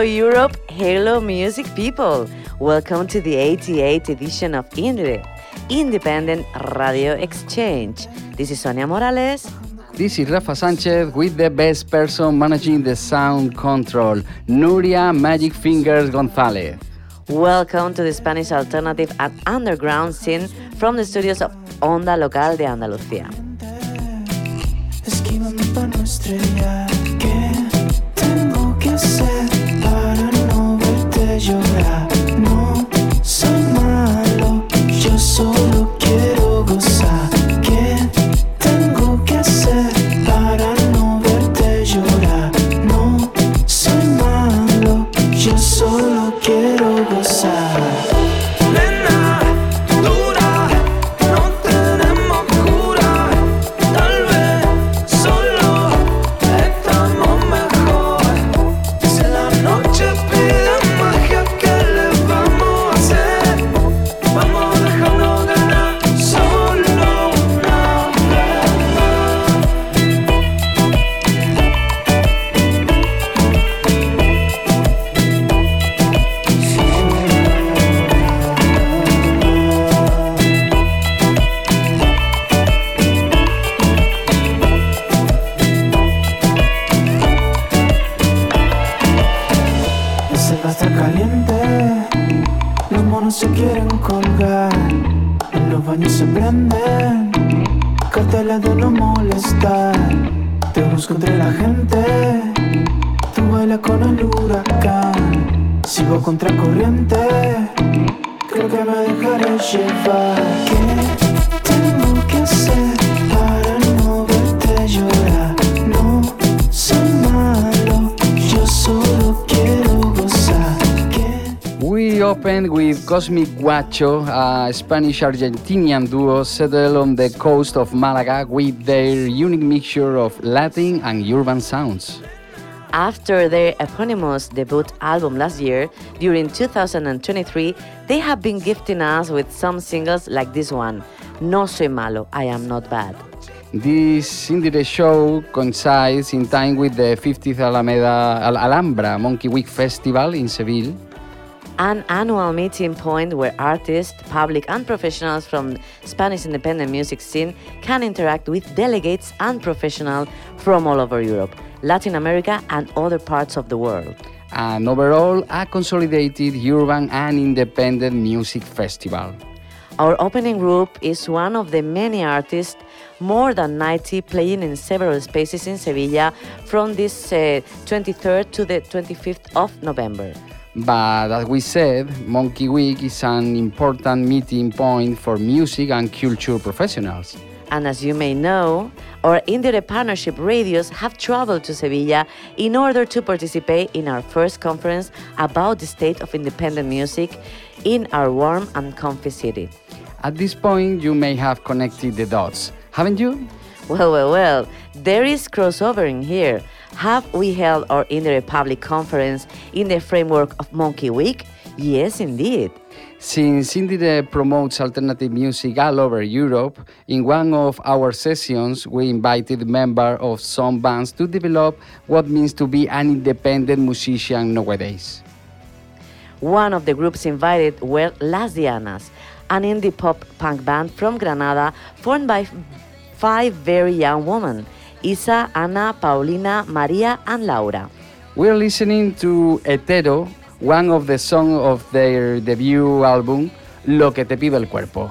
Hello Europe, hello music people. Welcome to the 88th edition of INDIERE, Independent Radio Exchange. This is Sonia Morales. This is Rafa Sanchez with the best person managing the sound control, Nuria Magic Fingers Gonzalez. Welcome to the Spanish alternative and underground scene from the studios of Onda Local de Andalucía. Cosmic Wacho, a Spanish Argentinian duo settled on the coast of Malaga with their unique mixture of Latin and urban sounds. After their eponymous debut album last year, during 2023, they have been gifting us with some singles like this one, No Soy Malo, I Am Not Bad. This IndieRE show coincides in time with the 50th Alameda Al- Alhambra Monkey Week Festival in Seville. An annual meeting point where artists, public and professionals from Spanish independent music scene can interact with delegates and professionals from all over Europe, Latin America and other parts of the world. and overall a consolidated urban and independent music festival. Our opening group is one of the many artists, more than 90, playing in several spaces in Sevilla from this uh, 23rd to the 25th of November. But as we said, Monkey Week is an important meeting point for music and culture professionals. And as you may know, our IndieRE Partnership radios have traveled to Sevilla in order to participate in our first conference about the state of independent music in our warm and comfy city. At this point, you may have connected the dots, haven't you? Well, well, well, there is crossover in here. Have we held our IndieRE Public Conference in the framework of Monkey Week? Yes, indeed. Since IndieRE promotes alternative music all over Europe, in one of our sessions we invited members of some bands to develop what means to be an independent musician nowadays. One of the groups invited were Las Dianas, an indie pop punk band from Granada formed by five very young women Isa, Ana, Paulina, Maria, and Laura. We're listening to Hetero, one of the songs of their debut album, Lo que te pide el cuerpo.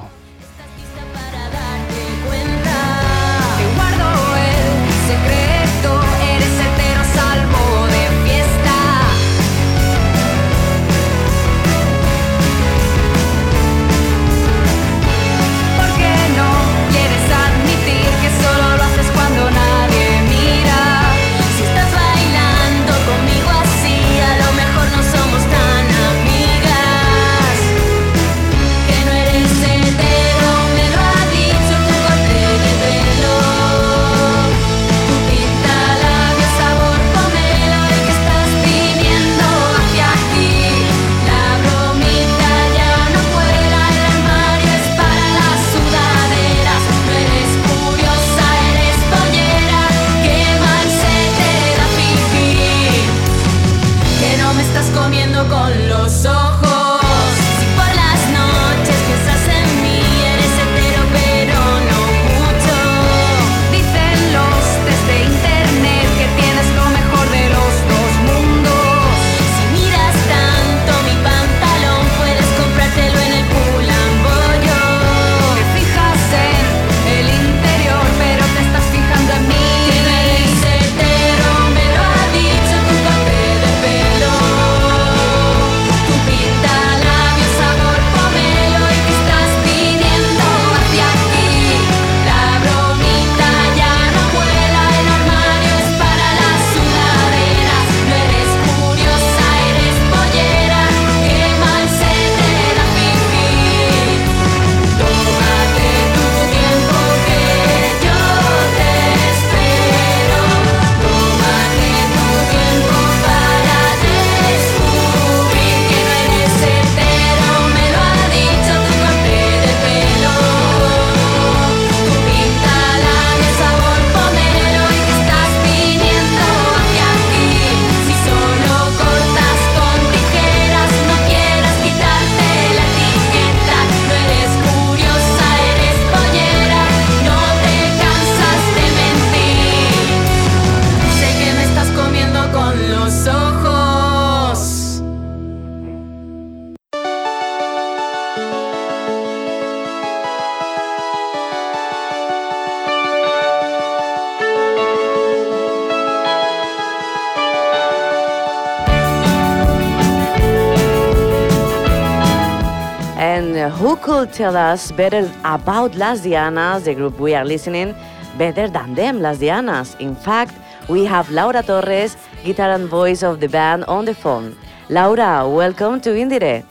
Tell us better about Las Dianas, the group we are listening, better than them, Las Dianas? In fact, we have Laura Torres, guitar and voice of the band, on the phone. Laura, welcome to IndieRE.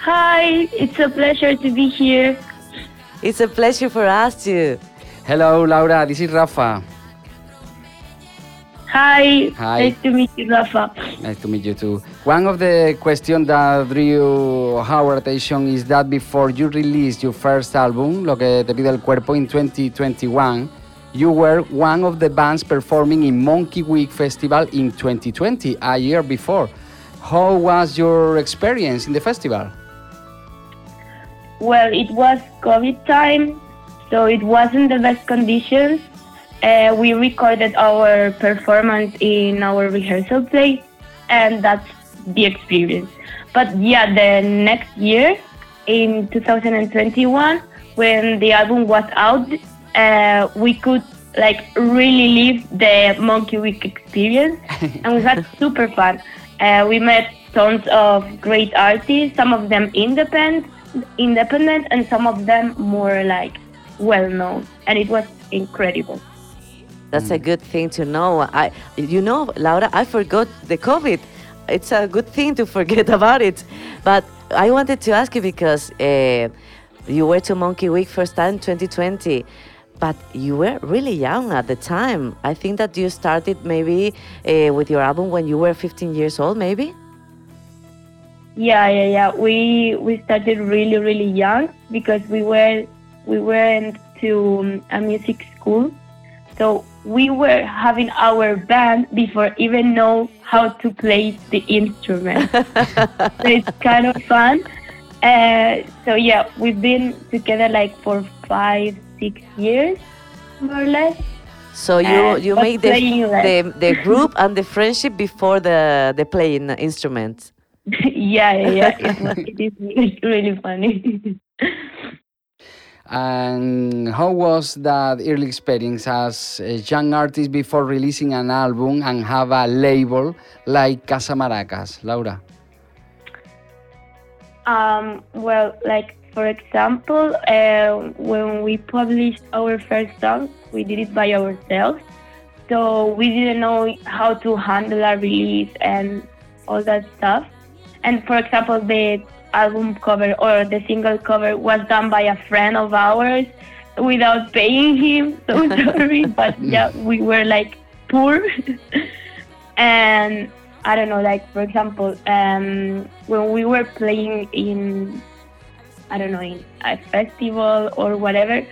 Hi, it's a pleasure to be here. It's a pleasure for us too. Hello, Laura. This is Rafa. Hi, Hi. nice to meet you, Rafa. Nice to meet you too. One of the questions that drew our attention is that before you released your first album, Lo que te pide el cuerpo, in 2021, you were one of the bands performing in Monkey Week Festival in 2020, a year before. How was your experience in the festival? Well, it was COVID time, so it wasn't the best conditions. Uh, we recorded our performance in our rehearsal place, and that's the experience. But yeah, the next year, in 2021, when the album was out, uh, we could like really live the Monkey Week experience, and we had super fun. Uh, we met tons of great artists, some of them independent, independent, and some of them more like well known, and it was incredible. That's a good thing to know. I, you know, Laura, I forgot the COVID. It's a good thing to forget about it. But I wanted to ask you because uh, you were to Monkey Week first time 2020, but you were really young at the time. I think that you started maybe uh, with your album when you were 15 years old, maybe. Yeah, yeah, yeah. We we started really, really young because we were we went to um, a music school, so we were having our band before even know how to play the instrument. so it's kind of fun. Uh, so yeah, we've been together like for five, six years, more or less. So you Uh, you made the, the the group and the friendship before the the playing instruments. yeah, yeah, yeah. It, was, it is really, really funny. And how was that early experience as a young artist before releasing an album and have a label like Casa Maracas, Laura? Um, well, like for example, uh, when we published our first song, we did it by ourselves. So we didn't know how to handle a release and all that stuff. And for example, the album cover or the single cover was done by a friend of ours without paying him. So sorry, but yeah, we were like poor. and I don't know, like for example, um, when we were playing in, I don't know, in a festival or whatever,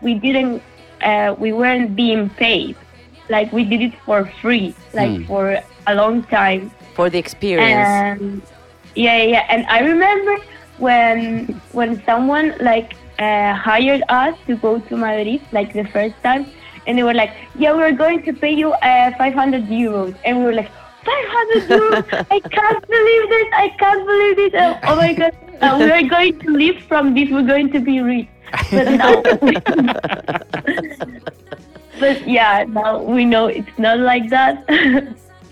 we didn't, uh, we weren't being paid. Like we did it for free, like Hmm. for a long time. For the experience. And yeah, yeah. And I remember when when someone like uh, hired us to go to Madrid, like the first time, and they were like, "Yeah, we're going to pay you uh, 500 euros," and we were like. 500 euros! I can't believe this! I can't believe this! Oh, oh my god! Uh, we are going to live from this. We're going to be rich. But now, but yeah, now we know it's not like that.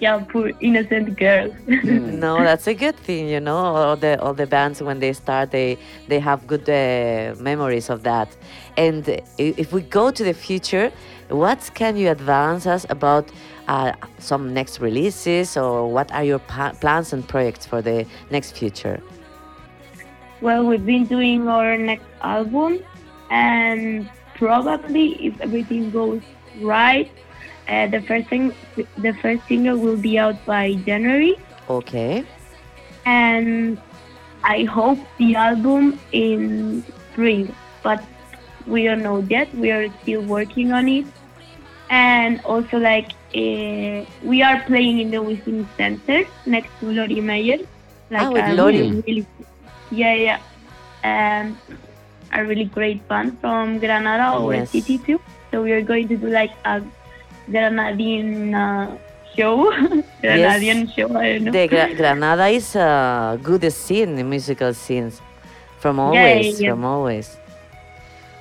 Yeah, poor innocent girls. No, that's a good thing, you know. All the all the bands when they start, they they have good uh, memories of that. And if we go to the future, what can you advance us about uh, some next releases, or what are your pa- plans and projects for the next future? Well, we've been doing our next album, and probably if everything goes right, uh, the first thing, the first single will be out by January, Okay. and I hope the album in spring. But we don't know yet. We are still working on it, and also like uh, we are playing in the WiZink Center next to Lori Meyer. Like Ah, with Lori. really, really yeah, yeah. Um, a really great band from Granada or Yes. city too. So we are going to do like a Granadian uh, show, Granadian show. I don't know. The Gra- Granada is a good scene, the musical scenes, from Yeah, always, yeah. from always.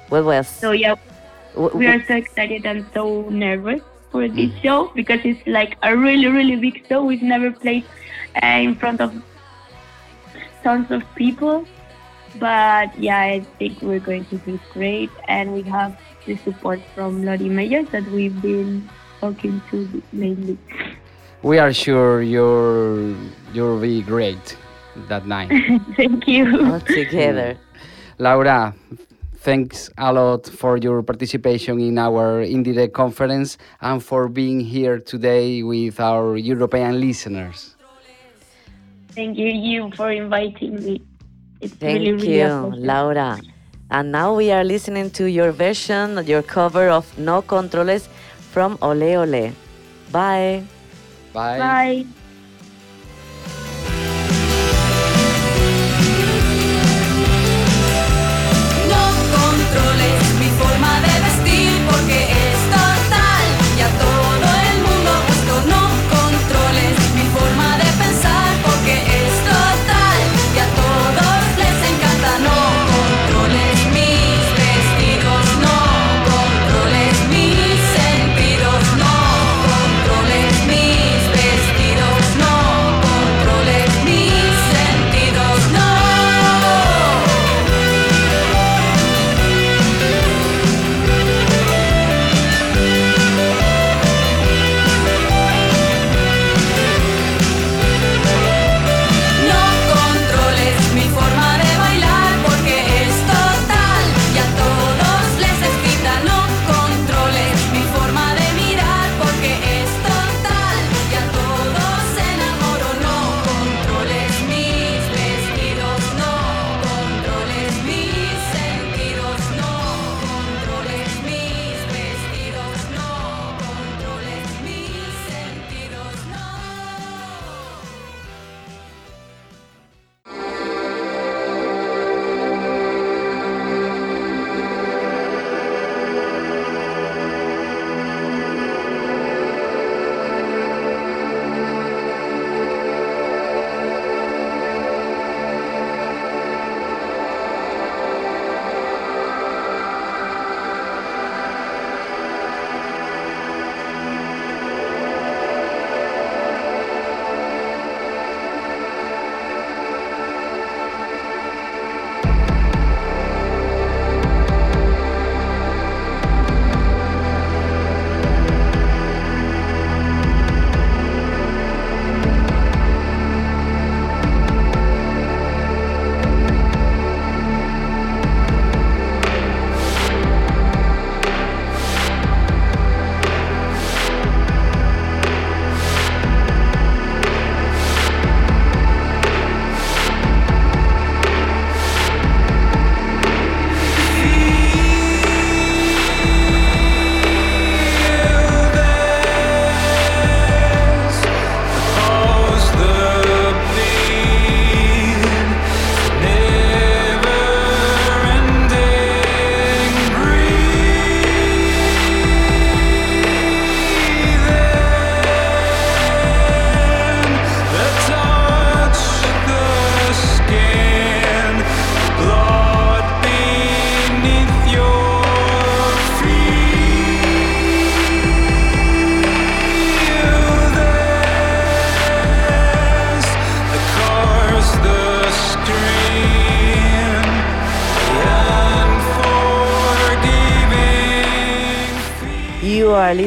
Well, well. So yeah, we are so excited and so nervous for this show because it's like a really, really big show. We've never played uh, in front of tons of people, But yeah, I think we're going to do great, and we have the support from Lori Meyers that we've been talking to lately. We are sure you're you'll be great that night. Thank you. All together. Mm. Laura, thanks a lot for your participation in our Indirect conference and for being here today with our European listeners. Thank you, you for inviting me. It's Thank really, really you, a pleasure. Laura. And now we are listening to your version, your cover of No Controles from Ole Ole. Bye. Bye. No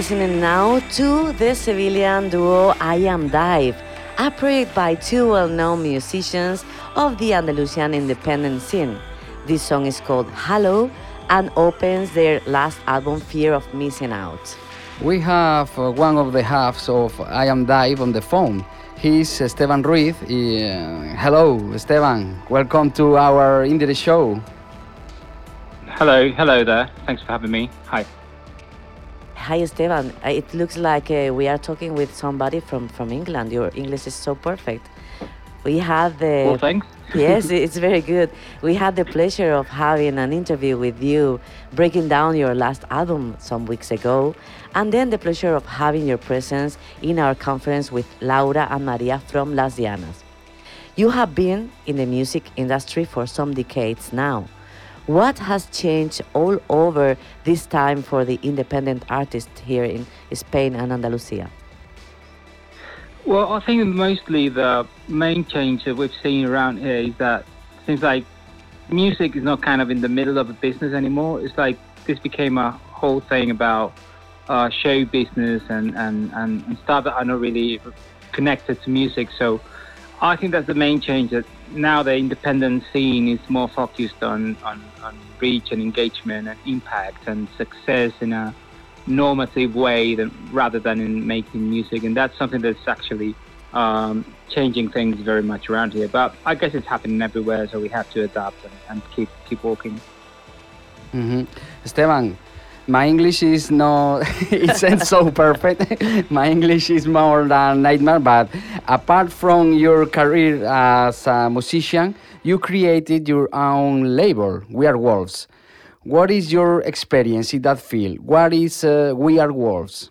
listening now to the Sevillian duo I Am Dive, a project by two well known musicians of the Andalusian independent scene. This song is called Hello and opens their last album, Fear of Missing Out. We have uh, one of the halves of I Am Dive on the phone. He's Esteban Ruiz. Uh, hello, Esteban. Welcome to our Indie show. Hello, hello there. Thanks for having me. Hi. Hi, Esteban. Uh, It looks like uh, we are talking with somebody from, from England. Your English is so perfect. We had the. Well, thanks. yes, it's very good. We had the pleasure of having an interview with you, breaking down your last album some weeks ago, and then the pleasure of having your presence in our conference with Laura and Maria from Las Dianas. You have been in the music industry for some decades now. What has changed all over this time for the independent artists here in Spain and Andalusia? Well, I think mostly the main change that we've seen around here is that seems like music is not kind of in the middle of a business anymore. It's like this became a whole thing about uh, show business and, and, and, stuff that are not really connected to music. So I think that's the main change that now the independent scene is more focused on, on, on reach and engagement and impact and success in a normative way than, rather than in making music. And that's something that's actually um, changing things very much around here. But I guess it's happening everywhere, so we have to adapt and, and keep keep walking. hmm Esteban, my English is no, it isn't so perfect. my English is more than nightmare. But apart from your career as a musician, you created your own label, We Are Wolves. What is your experience in that field? What is uh, We Are Wolves?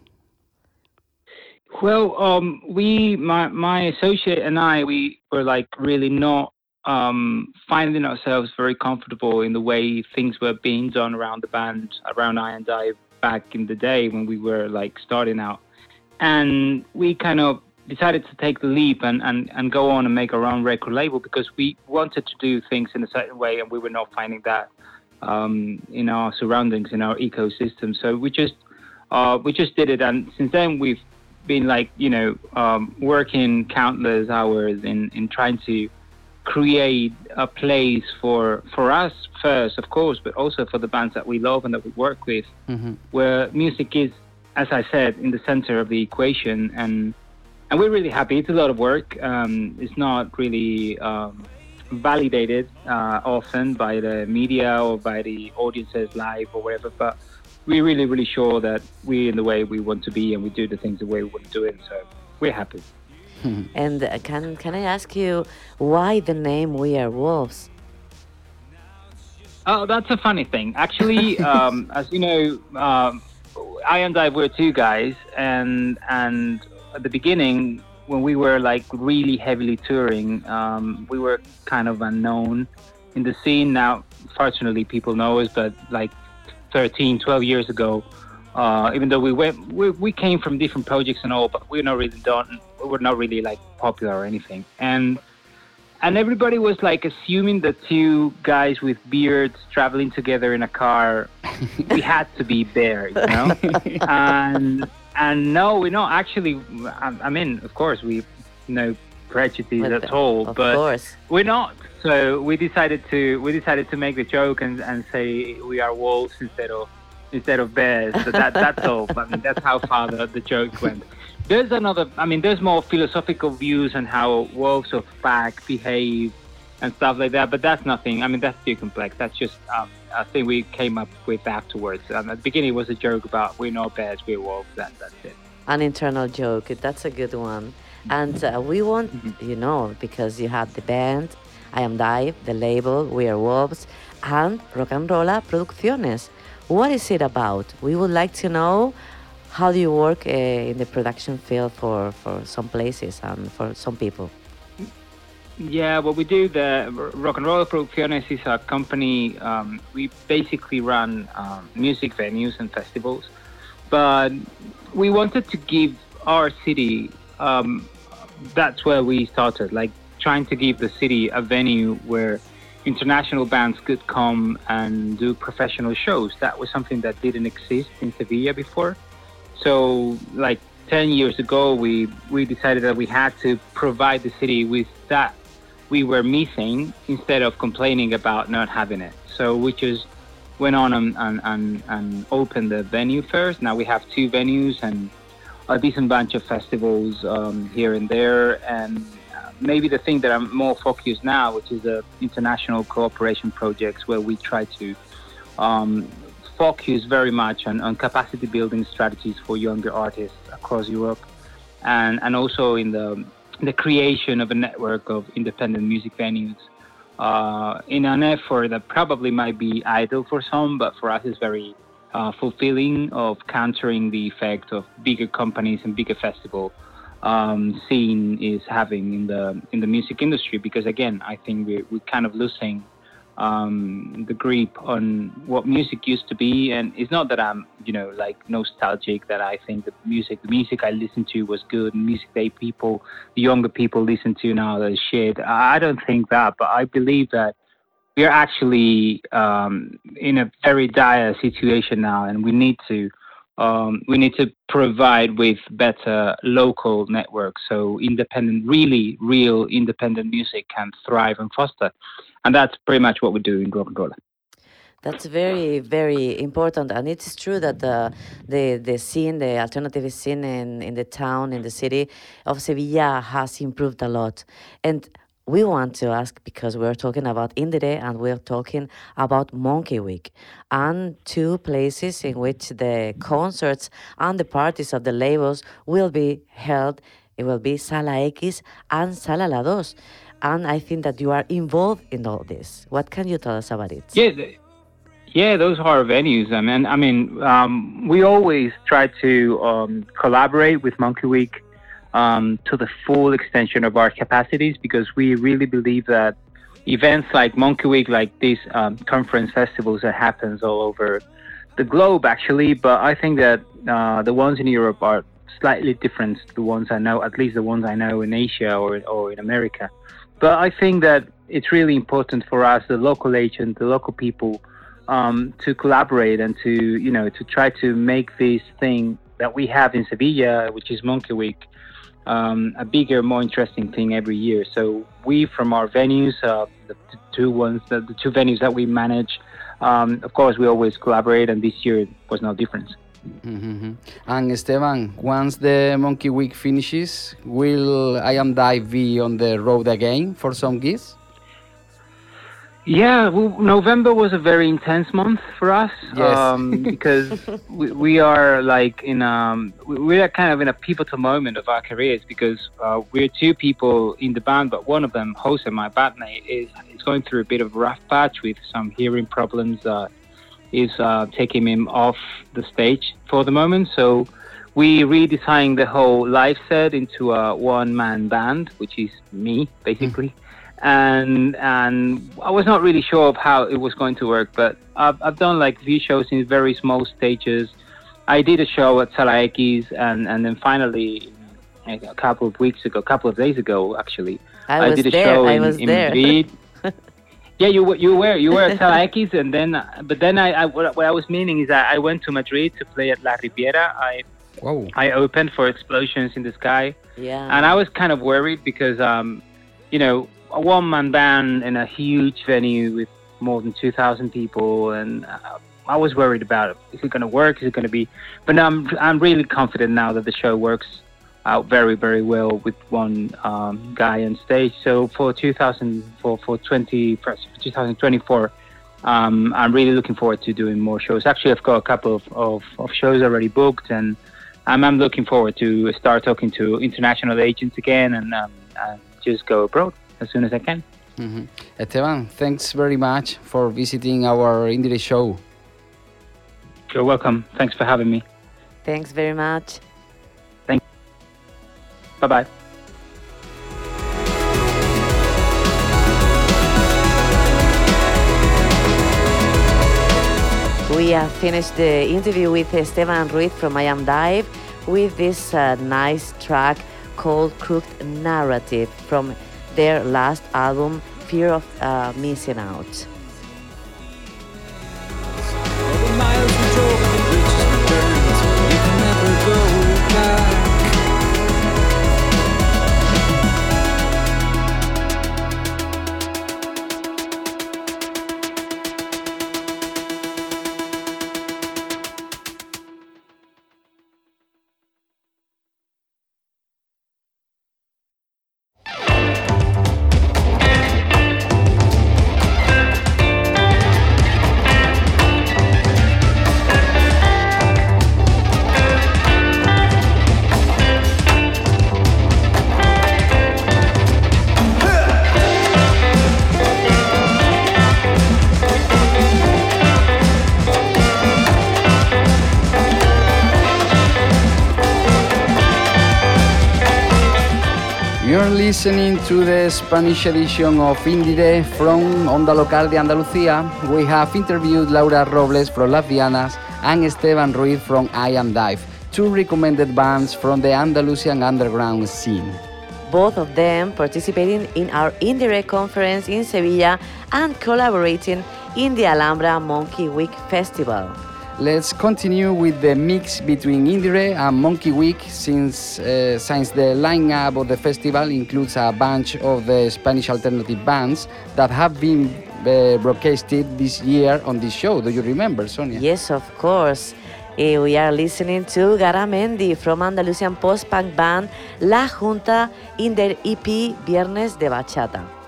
Well, um, we, my, my associate and I, we were like really not um, finding ourselves very comfortable in the way things were being done around the band, around I and I back in the day when we were like starting out. And we kind of decided to take the leap and, and, and go on and make our own record label because we wanted to do things in a certain way and we were not finding that um, in our surroundings, in our ecosystem. So we just uh, we just did it, and since then we've been like you know um, working countless hours in in trying to create a place for for us first, of course, but also for the bands that we love and that we work with, Mhm. where music is, as I said, in the center of the equation, and and we're really happy. It's a lot of work. Um, it's not really um, validated uh, often by the media or by the audiences live or whatever, but we're really, really sure that we're in the way we want to be and we do the things the way we want to do it. So we're happy. And uh, can can I ask you why the name We Are Wolves? Oh, that's a funny thing. Actually, um, as you know, um, I and I were two guys, and and at the beginning, when we were like really heavily touring, um, we were kind of unknown in the scene. Now, fortunately, people know us, but like 13, 12 years ago, uh, even though we went, we, we came from different projects and all, but we're not really done. We were not really like popular or anything, and and everybody was like assuming that two guys with beards traveling together in a car we had to be there you know and and no we're not actually I, I mean of course we no prejudice With at all of but course. we're not. So we decided to we decided to make the joke and, and say we are wolves instead of instead of bears. So that that's all. I mean that's how far the, the joke went. There's another i mean there's more philosophical views on how wolves of pack behave and stuff like that but that's nothing. I mean that's too complex. That's just um, a think we came up with afterwards um, at the beginning it was a joke about we're not bears we're wolves that, that's it An internal joke. That's a good one. And uh, we want, you know, because you have the band, I Am Dive, the label, We Are Wolves, and Rockanrolla Producciones. What is it about? We would like to know how do you work uh, in the production field for, for some places and for some people. Yeah, what we do, the Rock and Roll Producciones is a company. Um, we basically run um, music venues and festivals, but we wanted to give our city. Um, that's where we started, like trying to give the city a venue where international bands could come and do professional shows. That was something that didn't exist in Sevilla before. So, like 10 years ago, we, we decided that we had to provide the city with that we were missing instead of complaining about not having it. So, we just went on and, and, and, and opened the venue first. Now we have two venues and a decent bunch of festivals um, here and there. And uh, maybe the thing that I'm more focused now, which is the international cooperation projects, where we try to um, focus very much on, on capacity building strategies for younger artists across Europe, and and also in the the creation of a network of independent music venues. Uh, in an effort that probably might be idle for some, but for us is very uh, fulfilling of countering the effect of bigger companies and bigger festival um, scene is having in the in the music industry. Because again, I think we're, we're kind of losing um, the grip on what music used to be. And it's not that I'm, you know, like nostalgic that I think the music, the music I listened to was good. Music that people, the younger people listen to now is shit. I don't think that, but I believe that we are actually um, in a very dire situation now, and we need to um, we need to provide with better local networks so independent, really real independent music can thrive and foster, and that's pretty much what we do in Rockanrolla. That's very, very important, and it's true that uh, the the scene, the alternative scene in, in the town, in the city of Sevilla, has improved a lot. And we want to ask because we're talking about IndieRE and we're talking about Monkey Week, and two places in which the concerts and the parties of the labels will be held. It will be Sala X and Sala La Dos. And I think that you are involved in all this. What can you tell us about it? Yeah, yeah, those are venues. I mean, I mean, um, we always try to um, collaborate with Monkey Week um, to the full extension of our capacities because we really believe that events like Monkey Week, like these um, conference festivals that happens all over the globe, actually. But I think that uh, the ones in Europe are slightly different to the ones I know, at least the ones I know in Asia or or in America. But I think that it's really important for us, the local agent, the local people um, to collaborate and to you know to try to make this thing that we have in Sevilla, which is Monkey Week, um, a bigger, more interesting thing every year. So we, from our venues, uh, the, two ones, the, the two venues that we manage, um, of course, we always collaborate, and this year was no different. Mhm. And Esteban, once the Monkey Week finishes, will I Am Dive be on the road again for some gigs? Yeah, well, November was a very intense month for us Yes. um, because we, we are like in um we- we are kind of in a pivotal moment of our careers because uh, we're two people in the band, but one of them, Jose, my bandmate, is is going through a bit of a rough patch with some hearing problems. Uh, is uh, taking him off the stage for the moment, so we redesigned the whole live set into a one-man band, which is me basically and and I was not really sure of how it was going to work, but I've, I've done like few shows in very small stages. I did a show at Sala X, and and then finally a couple of weeks ago, a couple of days ago, actually, I was did a there. show I in, was in there. Madrid. yeah, you were you were you were at Sala X, and then but then I, I what, what I was meaning is that I went to Madrid to play at La Riviera. I Wow. I opened for Explosions in the Sky Yeah. and I was kind of worried because, um, you know, a one-man band in a huge venue with more than two thousand people, and uh, I was worried about it. Is it going to work? Is it going to be? But now I'm I'm really confident now that the show works out very very well with one um, guy on stage. So for 2000 for for 20 for 2024. Um, I'm really looking forward to doing more shows. Actually, I've got a couple of, of, of shows already booked, and I'm, I'm looking forward to start talking to international agents again and, um, and just go abroad as soon as I can. Mhm. Esteban, thanks very much for visiting our IndieRE show. You're welcome. Thanks for having me. Thanks very much. Bye bye. We have finished the interview with Esteban Ruiz from I Am Dive with this uh, nice track called Crooked Narrative from their last album, Fear of uh, Missing Out. To the Spanish edition of IndieRE from Onda Local de Andalucía. We have interviewed Laura Robles from Las Dianas and Esteban Ruiz from I Am Dive, two recommended bands from the Andalusian underground scene. both of them participating in our Indirect conference in Sevilla and collaborating in the Alhambra Monkey Week Festival. Let's continue with the mix between IndieRE and Monkey Week since, uh, since the lineup of the festival includes a bunch of the Spanish alternative bands that have been uh, broadcasted this year on this show. Do you remember, Sonia? Yes, of course. Eh, we are listening to Garamendi from Andalusian post-punk band La Jvnta in their EP Viernes de Bachata.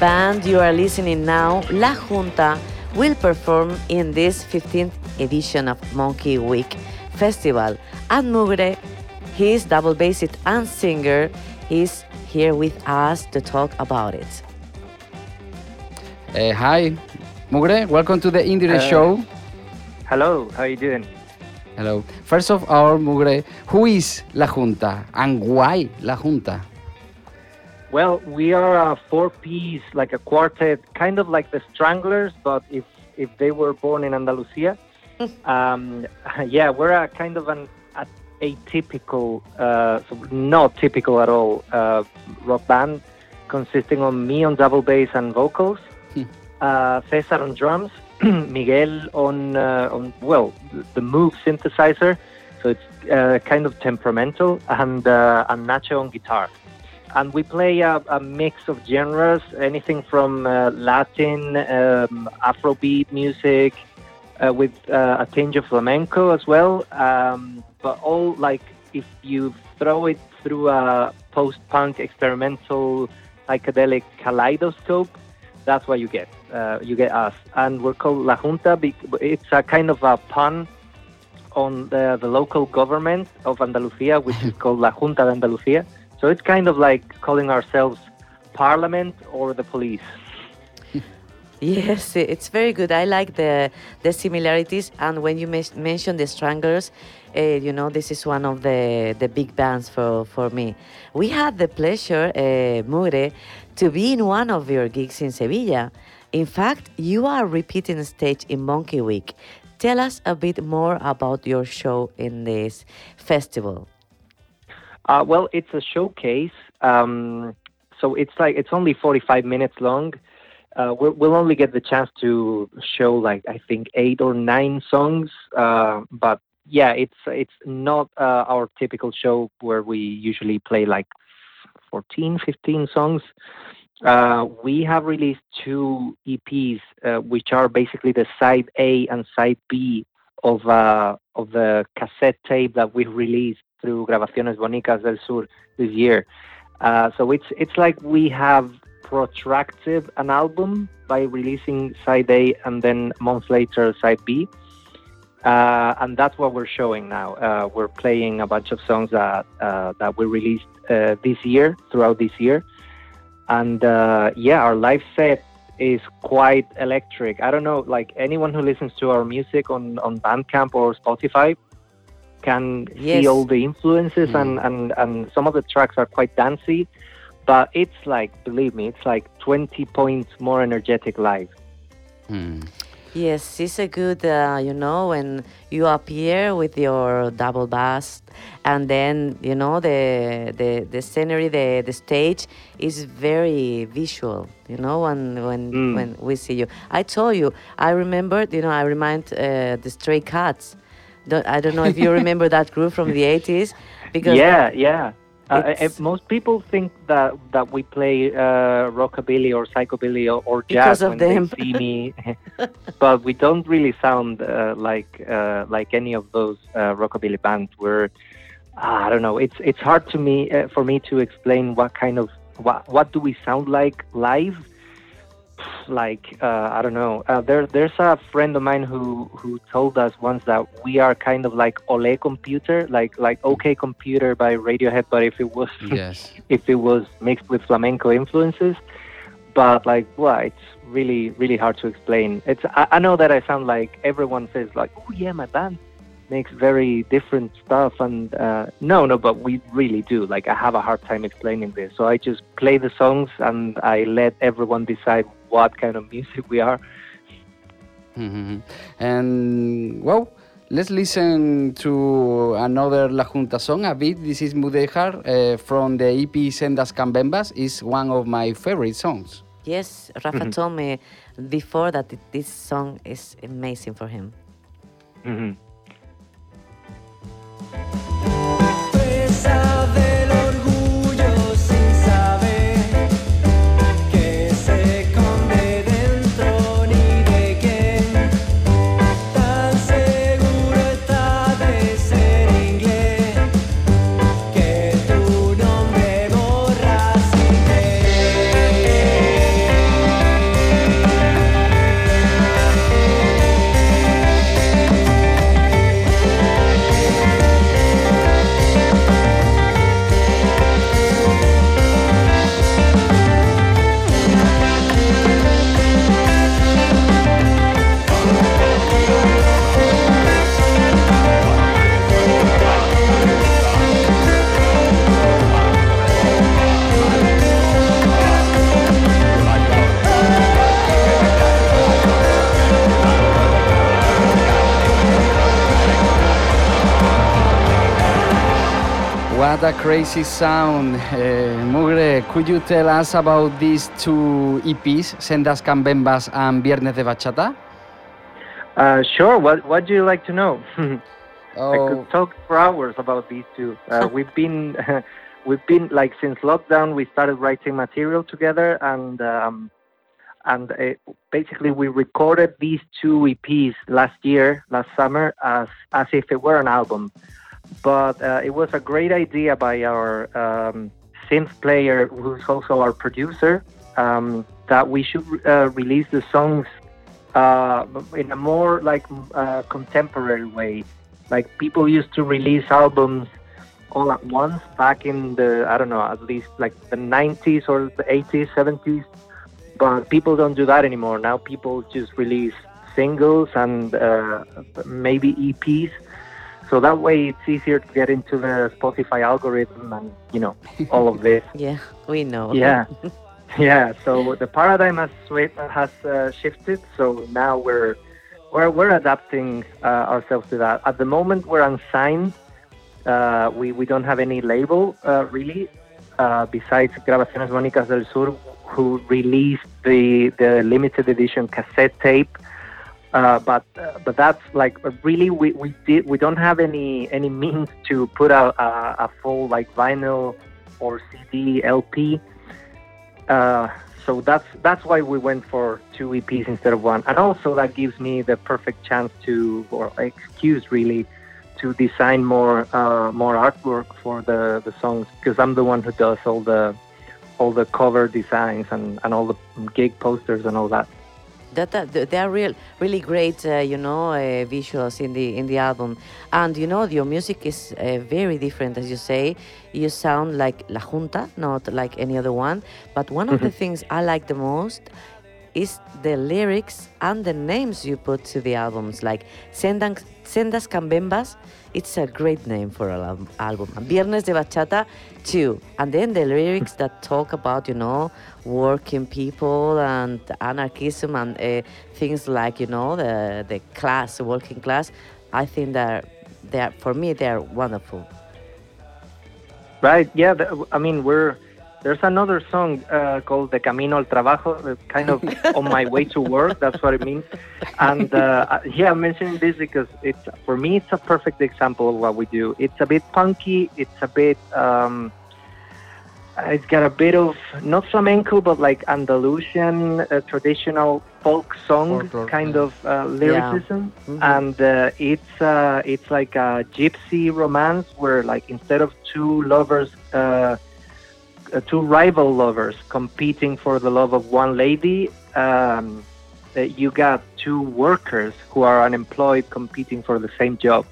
Band you are listening now, La Jvnta, will perform in this 15th edition of Monkey Week Festival. And Mugre, his double bassist and singer, is here with us to talk about it. Uh, hi, Mugre, welcome to the IndieRE Uh, show. Hello, how are you doing? Hello. First of all, Mugre, who is La Jvnta and why La Jvnta? Well, we are a four-piece, like a quartet, kind of like the Stranglers, but if if they were born in Andalusia, um, yeah, we're a kind of an a, atypical, uh, not typical at all, uh, rock band, consisting of me on double bass and vocals, uh, Cesar on drums, Miguel on uh, on well the Moog synthesizer, so it's uh, kind of temperamental, and uh, and Nacho on guitar and we play a, a mix of genres, anything from uh, Latin, um, Afrobeat music, uh, with uh, a tinge of flamenco as well. Um, but all like if you throw it through a post-punk experimental psychedelic kaleidoscope, that's what you get. Uh, you get us, and we're called La Jvnta. It's a kind of a pun on the, the local government of Andalusia, which is called La Junta de Andalucía. So it's kind of like calling ourselves Parliament or the police. Yes, it's very good. I like the the similarities, and when you mes- mention the Stranglers, uh, you know this is one of the the big bands for for me. We had the pleasure, uh, Mugre, to be in one of your gigs in Sevilla. In fact, you are repeating stage in Monkey Week. Tell us a bit more about your show in this festival. Uh, well, it's a showcase, um, so it's like it's only 45 minutes long. Uh, we'll, only get the chance to show like I think eight or nine songs, uh, but yeah, it's it's not uh, our typical show where we usually play like 14, 15 songs. Uh, we have released two EPs, uh, which are basically the side A and side B of uh, of the cassette tape that we released through Grabaciones Bonicas del Sur this year. Uh, so it's it's like we have protracted an album by releasing side A and then a month later side B. Uh, and that's what we're showing now. Uh, we're playing a bunch of songs that uh, that we released uh, this year, throughout this year, and uh, yeah, our live set is quite electric. I don't know, like anyone who listens to our music on on Bandcamp or Spotify can Yes. see all the influences, and, and and some of the tracks are quite dancey, but it's like, believe me, it's like 20 points more energetic live. Hmm. Yes, it's a good, uh, you know, when you appear with your double bass, and then you know the the the scenery, the the stage is very visual. You know, when when Mm. when we see you, I told you, I remembered, you know, I remind uh, the Stray Cats. Don't, I don't know if you remember that group from the 80s, because yeah, yeah. Uh, most people think that that we play uh, rockabilly or psychobilly or, or jazz of when them. they see me, but we don't really sound uh, like uh, like any of those uh, rockabilly bands. We're I don't know. It's it's hard to me uh, for me to explain what kind of what what do we sound like live. Like uh, I don't know. Uh, there there's a friend of mine who who told us once that we are kind of like Ole Computer, like like OK Computer by Radiohead, but if it was Yes. if it was mixed with flamenco influences. But like, well, it's really really hard to explain. It's I, I know that I sound like everyone says like, oh yeah, my band makes very different stuff, and uh, no, no, but we really do. Like I have a hard time explaining this, so I just play the songs and I let everyone decide what kind of music we are. Mhm. And well, let's listen to another La Jvnta song a bit. This is Mudejar uh, from the EP Sendas Cambembas. is one of my favorite songs. Yes, Rafa told me before that this song is amazing for him. Mhm. What a crazy sound. Uh, Mugre, could you tell us about these two EPs, Sendas Cambembas and Viernes de Bachata? Uh, sure. What What do you like to know? I Oh, could talk for hours about these two. Uh, we've been we've been like since lockdown. We started writing material together, and um, and uh, basically we recorded these two EPs last year, last summer, as as if it were an album. But uh, it was a great idea by our um, synth player, who's also our producer, um, that we should uh, release the songs uh, in a more like uh, contemporary way. Like people used to release albums all at once back in the I don't know at least like the 90s or the 80s, 70s. But people don't do that anymore. Now people just release singles and uh, maybe EPs. So that way it's easier to get into the Spotify algorithm and you know all of this. Yeah, we know. Yeah, yeah. So the paradigm has has uh, shifted. So now we're we're we're adapting uh, ourselves to that. At the moment, we're unsigned. Uh, we we don't have any label uh, really. Uh, besides Grabaciones Mónicas del Sur, who released the the limited edition cassette tape. Uh, but uh, but that's like really we, we did we don't have any any means to put out a, a full like vinyl or CD LP. Uh, so that's that's why we went for two EPs instead of one, and also that gives me the perfect chance to or excuse really to design more uh, more artwork for the the songs because I'm the one who does all the all the cover designs and, and all the gig posters and all that. That, that they are real really great uh, you know uh, visuals in the in the album. And you know your music is uh, very different as you say. You sound like la junta not like any other one. But one of the things i like the most is the lyrics and the names you put to the albums. Like sendas, sendas cambembas it's a great name for an album, viernes de bachata too and then the lyrics that talk about you know working people and anarchism and uh, things like you know the the class working class i think that they are for me they are wonderful Right? Yeah. I mean, we're there's another song uh, called "De Camino al Trabajo," uh, kind of on my way to work. That's what it means. And uh, yeah, I'm mentioning this because it's for me it's a perfect example of what we do. It's a bit punky. It's a bit um, it's got a bit of not flamenco, but like Andalusian uh, traditional folk song Folklore, kind yeah. of uh, lyricism, Mhm. and uh, it's uh, it's like a gypsy romance where like instead of two lovers, uh, two rival lovers competing for the love of one lady. Um, uh, you got two workers who are unemployed competing for the same job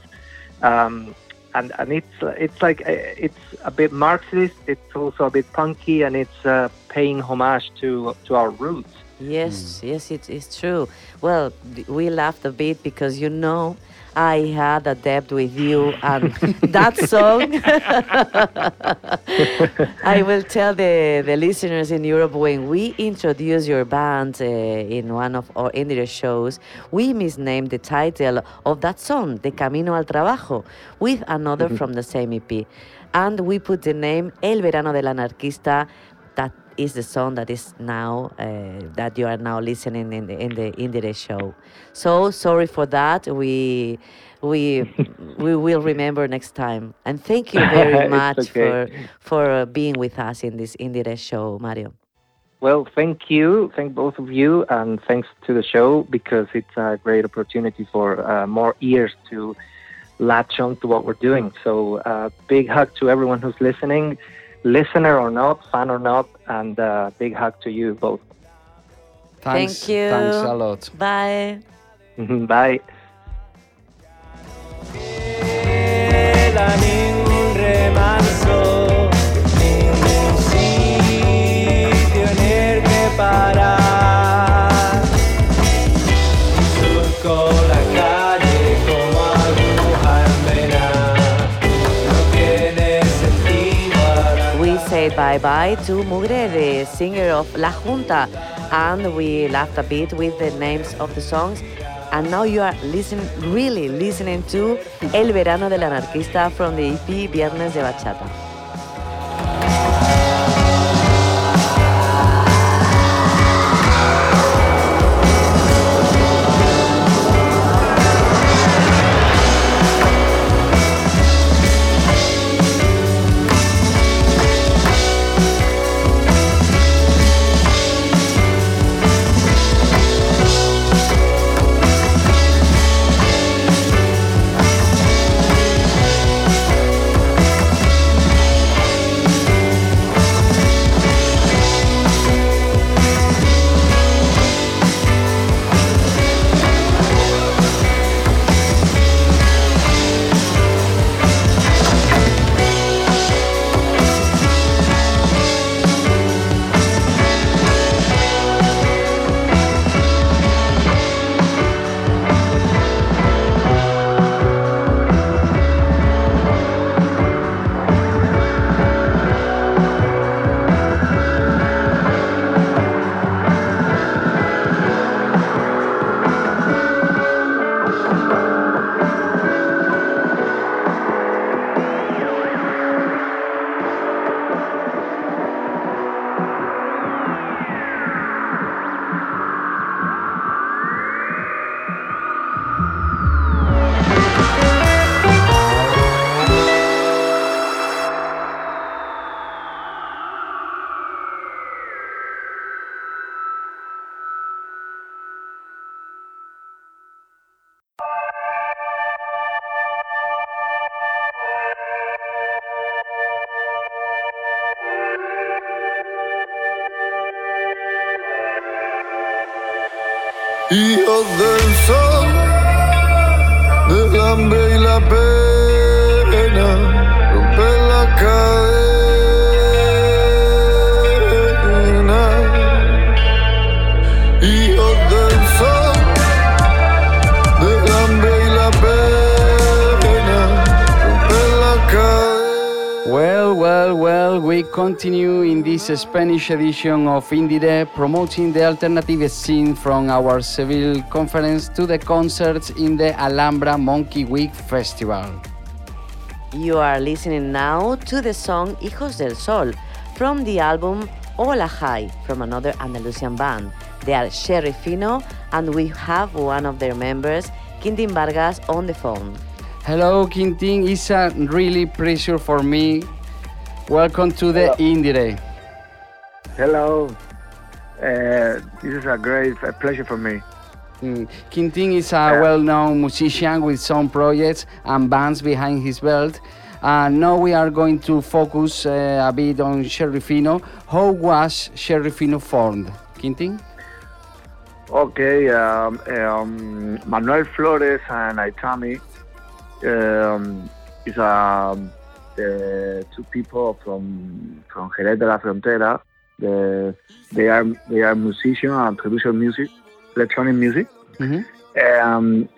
um, and and it's it's like uh, it's a bit Marxist. It's also a bit punky, and it's uh, paying homage to to our roots. Yes, yes, it, it's true. Well, we laughed a bit because you know I had a debt with you, and that song. I will tell the, the listeners in Europe when we introduce your band uh, in one of our indie shows, we misnamed the title of that song, De Camino al Trabajo, with another from the same EP. And we put the name El Verano del Anarquista is the song that is now uh, that you are now listening in the in the IndieRE show. So sorry for that. We we we will remember next time. And thank you very much okay. for for uh, being with us in this IndieRE show, Mario. Well, thank you, thank both of you, and thanks to the show because it's a great opportunity for uh, more ears to latch on to what we're doing. So, uh, big hug to everyone who's listening, listener or not, fan or not, and uh, big hug to you both. Thanks, Thank you. Thanks a lot. Bye. Bye. Era bye bye to Mugre, singer of La Jvnta, and we laughed a bit with the names of the songs. And now you are listening, really listening to El Verano del Anarquista from the EP Viernes de Bachata. Del sol, del hambre continue in this Spanish edition of IndieRE promoting the alternative scene from our Seville conference to the concerts in the Alhambra Monkey Week Festival. You are listening now to the song Hijos del Sol from the album Olajai from another Andalusian band. They are Sherry Fino and we have one of their members, Quintin Vargas, on the phone. Hello, Quintin. It's a really pleasure for me Welcome to the IndieRE. Hello. Uh, this is a great a pleasure for me. Mm. Quintin is a well-known musician with some projects and bands behind his belt. And now we are going to focus uh, a bit on Sherry Fino. How was Sherry Fino formed, Quintin? Okay, um, um, Manuel Flores and Aitami um, is um, the two people from from Jerez de la Frontera. The, they are they are musicians and producer music, electronic music. Um,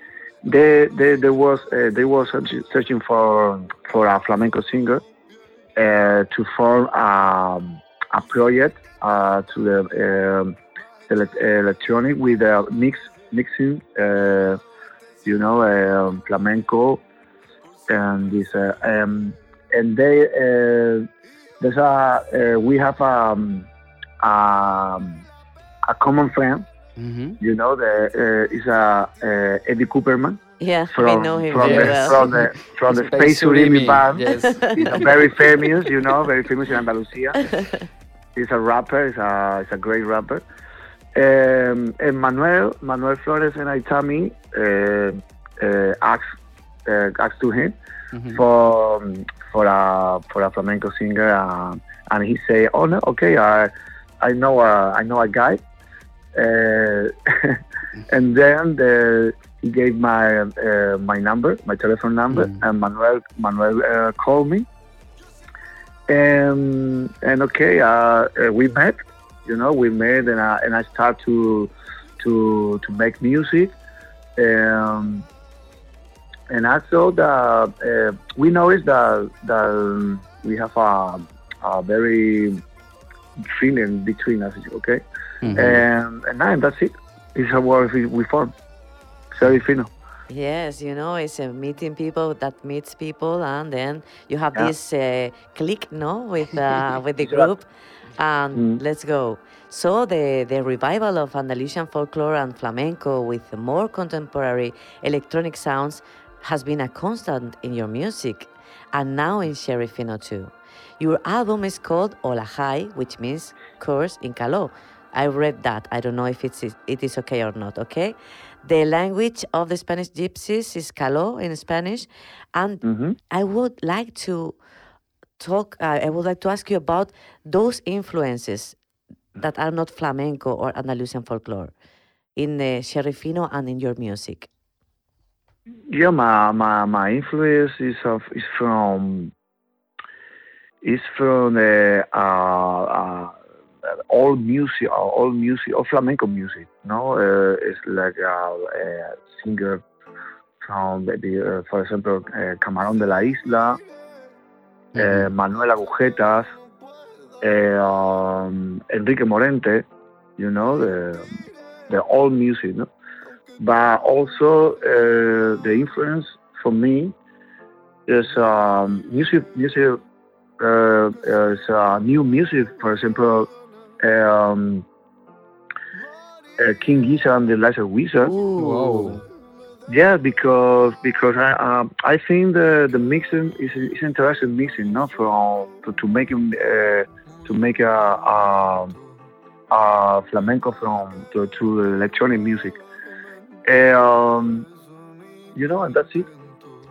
they, they, they was uh, they was searching for for a flamenco singer uh, to form um, a project uh, to the um, electronic with a mix mixing, uh, you know, um, flamenco and this uh, um, and they uh, there's a uh, we have um, um, a common friend. You know, the uh, is a uh, Eddie Cooperman. Yeah, from, we know him from very the, well. From the from the Space Space Surimi Surimi, band. yes. He's a very famous, you know, very famous in Andalusia. He's a rapper. He's a he's a great rapper. Um, and Manuel Manuel Flores and Aitami uh, uh, asked uh, asked to him for um, for a for a flamenco singer, um, and he say, "Oh no, okay, I I know a I know a guy." Uh, and then the, he gave my uh, my number, my telephone number, and Manuel Manuel uh, called me. And and okay, uh, uh, we met. You know, we met, and I and I start to to to make music. Um, and also the uh, we noticed that that we have a, a very feeling between us. Okay, Mhm. and and then that's it. It's a word we, we form. Very fino. Yes, you know, it's uh, meeting people that meets people, and then you have Yeah. this uh, click, no, with uh, with the group, and let's go. So the the revival of Andalusian folklore and flamenco with more contemporary electronic sounds has been a constant in your music, and now in Sherry Fino too. Your album is called Olajai, which means curse in Caló. I read that. I don't know if it's it is okay or not. Okay, the language of the Spanish gypsies is Caló in Spanish, and I would like to talk. Uh, I would like to ask you about those influences that are not flamenco or Andalusian folklore in the Sherifino and in your music. Yeah, my my, my influence is of is from is from the uh, uh, all music, uh, all music, all flamenco music. No, uh, it's like a, a singer from the, the, uh, for example, uh, Camarón de la Isla, uh, Manuel Agujetas, uh, um, Enrique Morente. You know the the old music, no but also uh, the influence for me is um, music music uh, is uh, new music. For example um, uh, King Gizzard and the Lizard Wizard Whoa. yeah because because I um, I think the the mixing is is interesting mixing not from to, to make him uh, to make a, a, a flamenco from to, to electronic music um, you know, and that's it.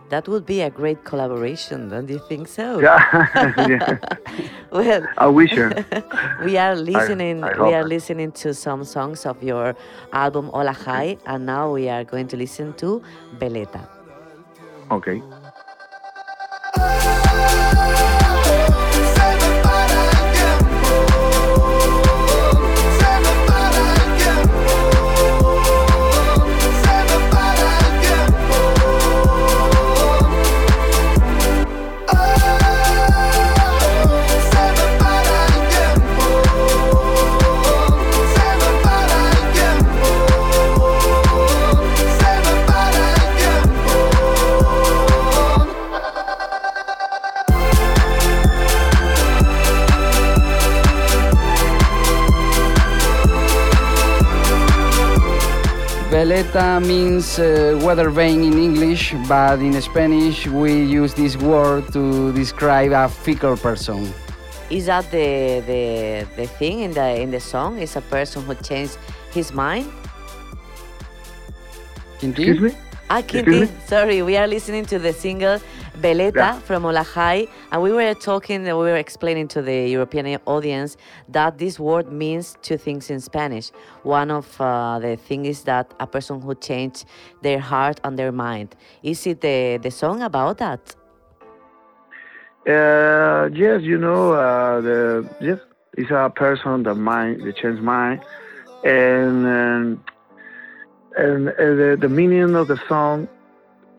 That would be a great collaboration, don't you think so? Yeah, yeah. well, I wish we are listening. I we are listening to some songs of your album Olajai, and now we are going to listen to Veleta. Okay. Veleta means uh, weather vane in English, but in Spanish we use this word to describe a fickle person. Is that the the the thing in the in the song? Is a person who changed his mind? Excuse me? Ah, Excuse Quintin, me? sorry, we are listening to the single Veleta Yeah. from Olajai, and we were talking, we were explaining to the European audience that this word means two things in Spanish. One of uh, the things is that a person who changed their heart and their mind. Is it the, the song about that? Uh, yes, you know, uh, the yes, it's a person that mind, the change mind, and um, and uh, the, the meaning of the song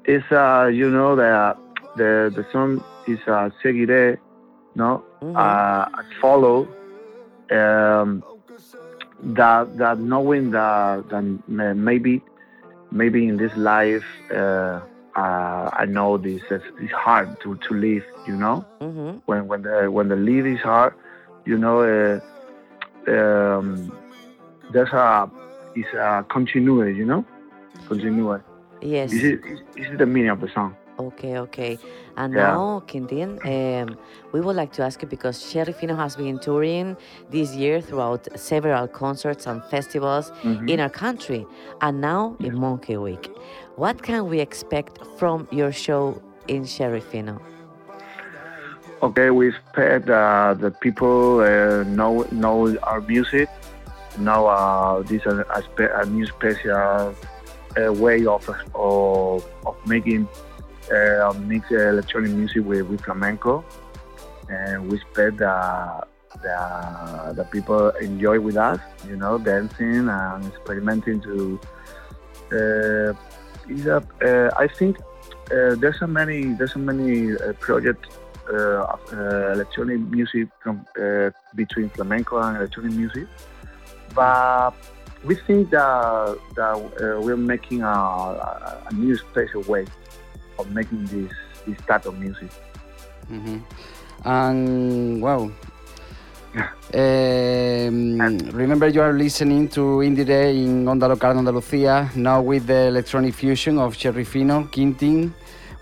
is, uh, you know, the the the song is uh, seguiré, no, uh, I follow, um, that that knowing that that maybe maybe in this life. Uh, uh, I know this is it's hard to, to live, you know. Mm-hmm. When when the when the live is hard, you know, uh, um, there's a it's a continue, you know, continue. Yes. This is this is the meaning of the song. Okay, okay. And Yeah. now, Quintin, um, we would like to ask you because Sherry Fino has been touring this year throughout several concerts and festivals Mhm. in our country, and now in Monkey Week. What can we expect from your show in Sherry Fino? Okay, we expect uh, that people uh, know know our music, know uh, this is a, a new special uh, way of of, of making uh, mix electronic music with, with flamenco, and we expect that the, the people enjoy with us, you know, dancing and experimenting to. Uh, a, uh, I think uh, there's so many there's so many uh, projects uh, of uh, electronic music from uh, between flamenco and electronic music, but we think that that uh, we're making a, a, a new special way of making this this type of music. Mhm. And wow. Um, remember, you are listening to IndieRE in Onda Local Andalucía, now with the electronic fusion of Sherry Fino, Quintin.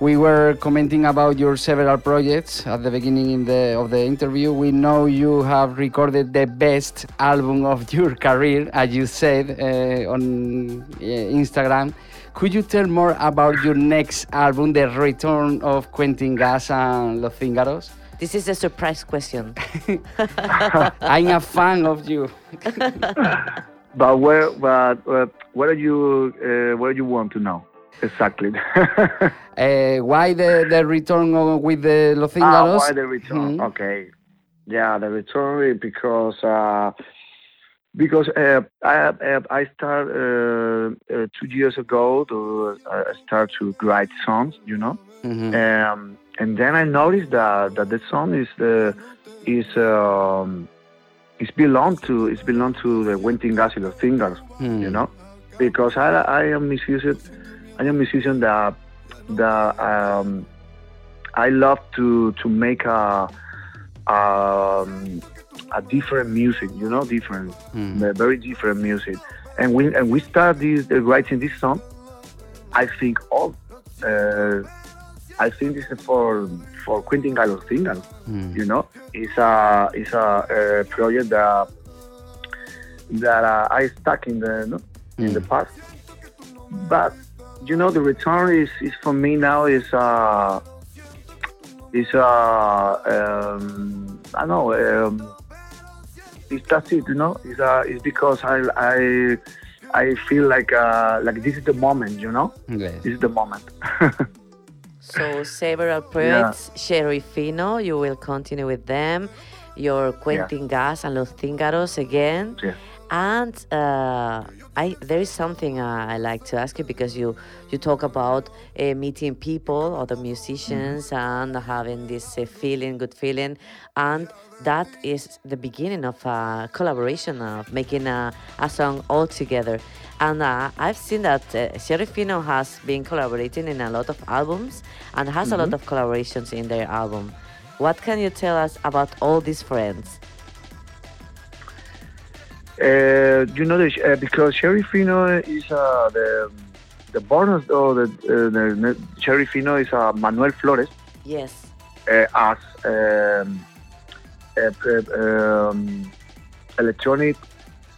We were commenting about your several projects at the beginning in the, of the interview. We know you have recorded the best album of your career, as you said uh, on uh, Instagram. Could you tell more about your next album, The Return of Quentin Gas and Los Zíngaros? This is a surprise question. I'm a fan of you. But where but uh, where do you uh, where you want to know exactly? Uh, why the, the return of- with the Los Ah, why the return? Mhm. Okay, yeah, the return is because uh, because uh, I uh, I start uh, uh, two years ago to uh, start to write songs, you know, Mhm. um, and then I noticed that that the song is the is um, is belong to it's belong to the Quentin Gas y los Zíngaros, Hmm. you know, because I I am musician I am musician that that um, I love to to make a um, a different music, you know, different, Hmm. uh, very different music. And we and we start this uh, writing this song. I think all, uh, I think this is for for Quentin Gallo Single. Hmm. You know, it's a it's a, uh project that that uh, I stuck in the no, in the past. But you know, the return is, is for me now is uh is uh um I don't know um it's that's it, you know. It's uh it's because I I I feel like uh like this is the moment, you know. Yes. This is the moment. So several projects, Sherry Fino, you will continue with them. Your Quentin Gas and Los Zíngaros again. Yeah. And uh, I there is something uh, I like to ask you because you you talk about uh, meeting people, other musicians, and having this uh, feeling, good feeling, and that is the beginning of a collaboration of making a, a song all together. And uh, I've seen that uh, Sherry Fino has been collaborating in a lot of albums and has a lot Mhm. of collaborations in their album. What can you tell us about all these friends? Uh, you know, the, uh, because Sherry Fino is uh, the the bonus or the, uh, the, the Sherry Fino is uh, Manuel Flores Yes. uh, as um, p- um, electronic.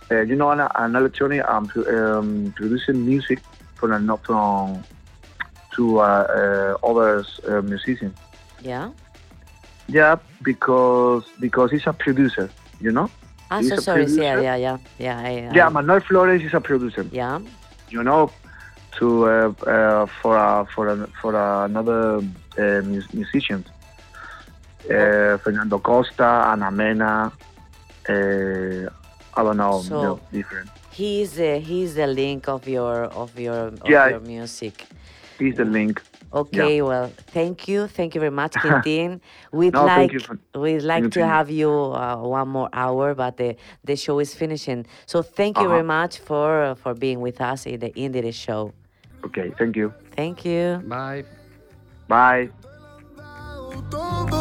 Uh, you know, an, an electronic um, um, producing music from not from to uh, uh, other uh, musicians. Yeah. Yeah, because because he's a producer. You know. Ah, He's so sorry. Yeah, producer. yeah, yeah, yeah. I, I, Yeah, Manuel Flores is a producer. Yeah. You know, to uh, uh, for a, for a, for another uh, mus- musicians. Uh, Fernando Costa, Ana Mena. Uh, I don't know, So- you know, different. He's the he's the link of your of your of Yeah. your music. He's the link. Okay, well, thank you, thank you very much, Quintin. We'd No, like for- we'd like you to have you uh, one more hour, but the the show is finishing. So thank you Uh-huh. very much for for being with us in the IndieRE show. Okay, thank you. Thank you. Bye. Bye.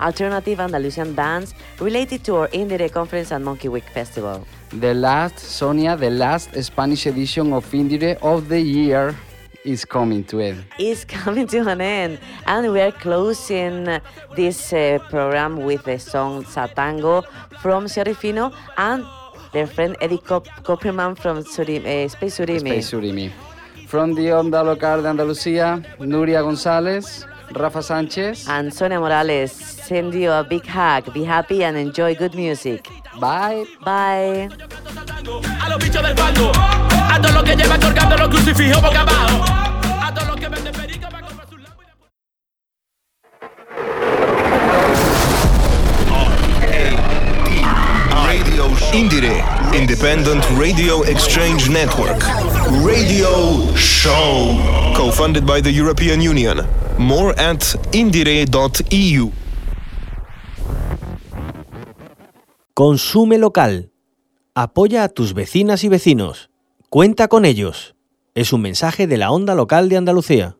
alternative Andalusian bands related to our IndieRE conference and Monkey Week festival. The last, Sonia, the last Spanish edition of IndieRE of the year is coming to end. is coming to an end, and we are closing this uh, program with the song Satango from Sherry Fino and their friend Eddie Cop- Copperman from Suri- uh, Space Surimi. Space Surimi. From the Onda Local de Andalucía, Nuria González, Rafa Sánchez. And Sonia Morales, send you a big hug. Be happy and enjoy good music. Bye. Bye. A los bichos del bando, a todos los que llevan colgando los crucifijos boca abajo, a todos los que venden perico para comprar sus lámparas. Radio IndieRE, Independent Radio Exchange Network. Radio Show. Co-funded by the European Union. More at indire.eu. Consume local. Apoya a tus vecinas y vecinos. Cuenta con ellos. Es un mensaje de la Onda Local de Andalucía.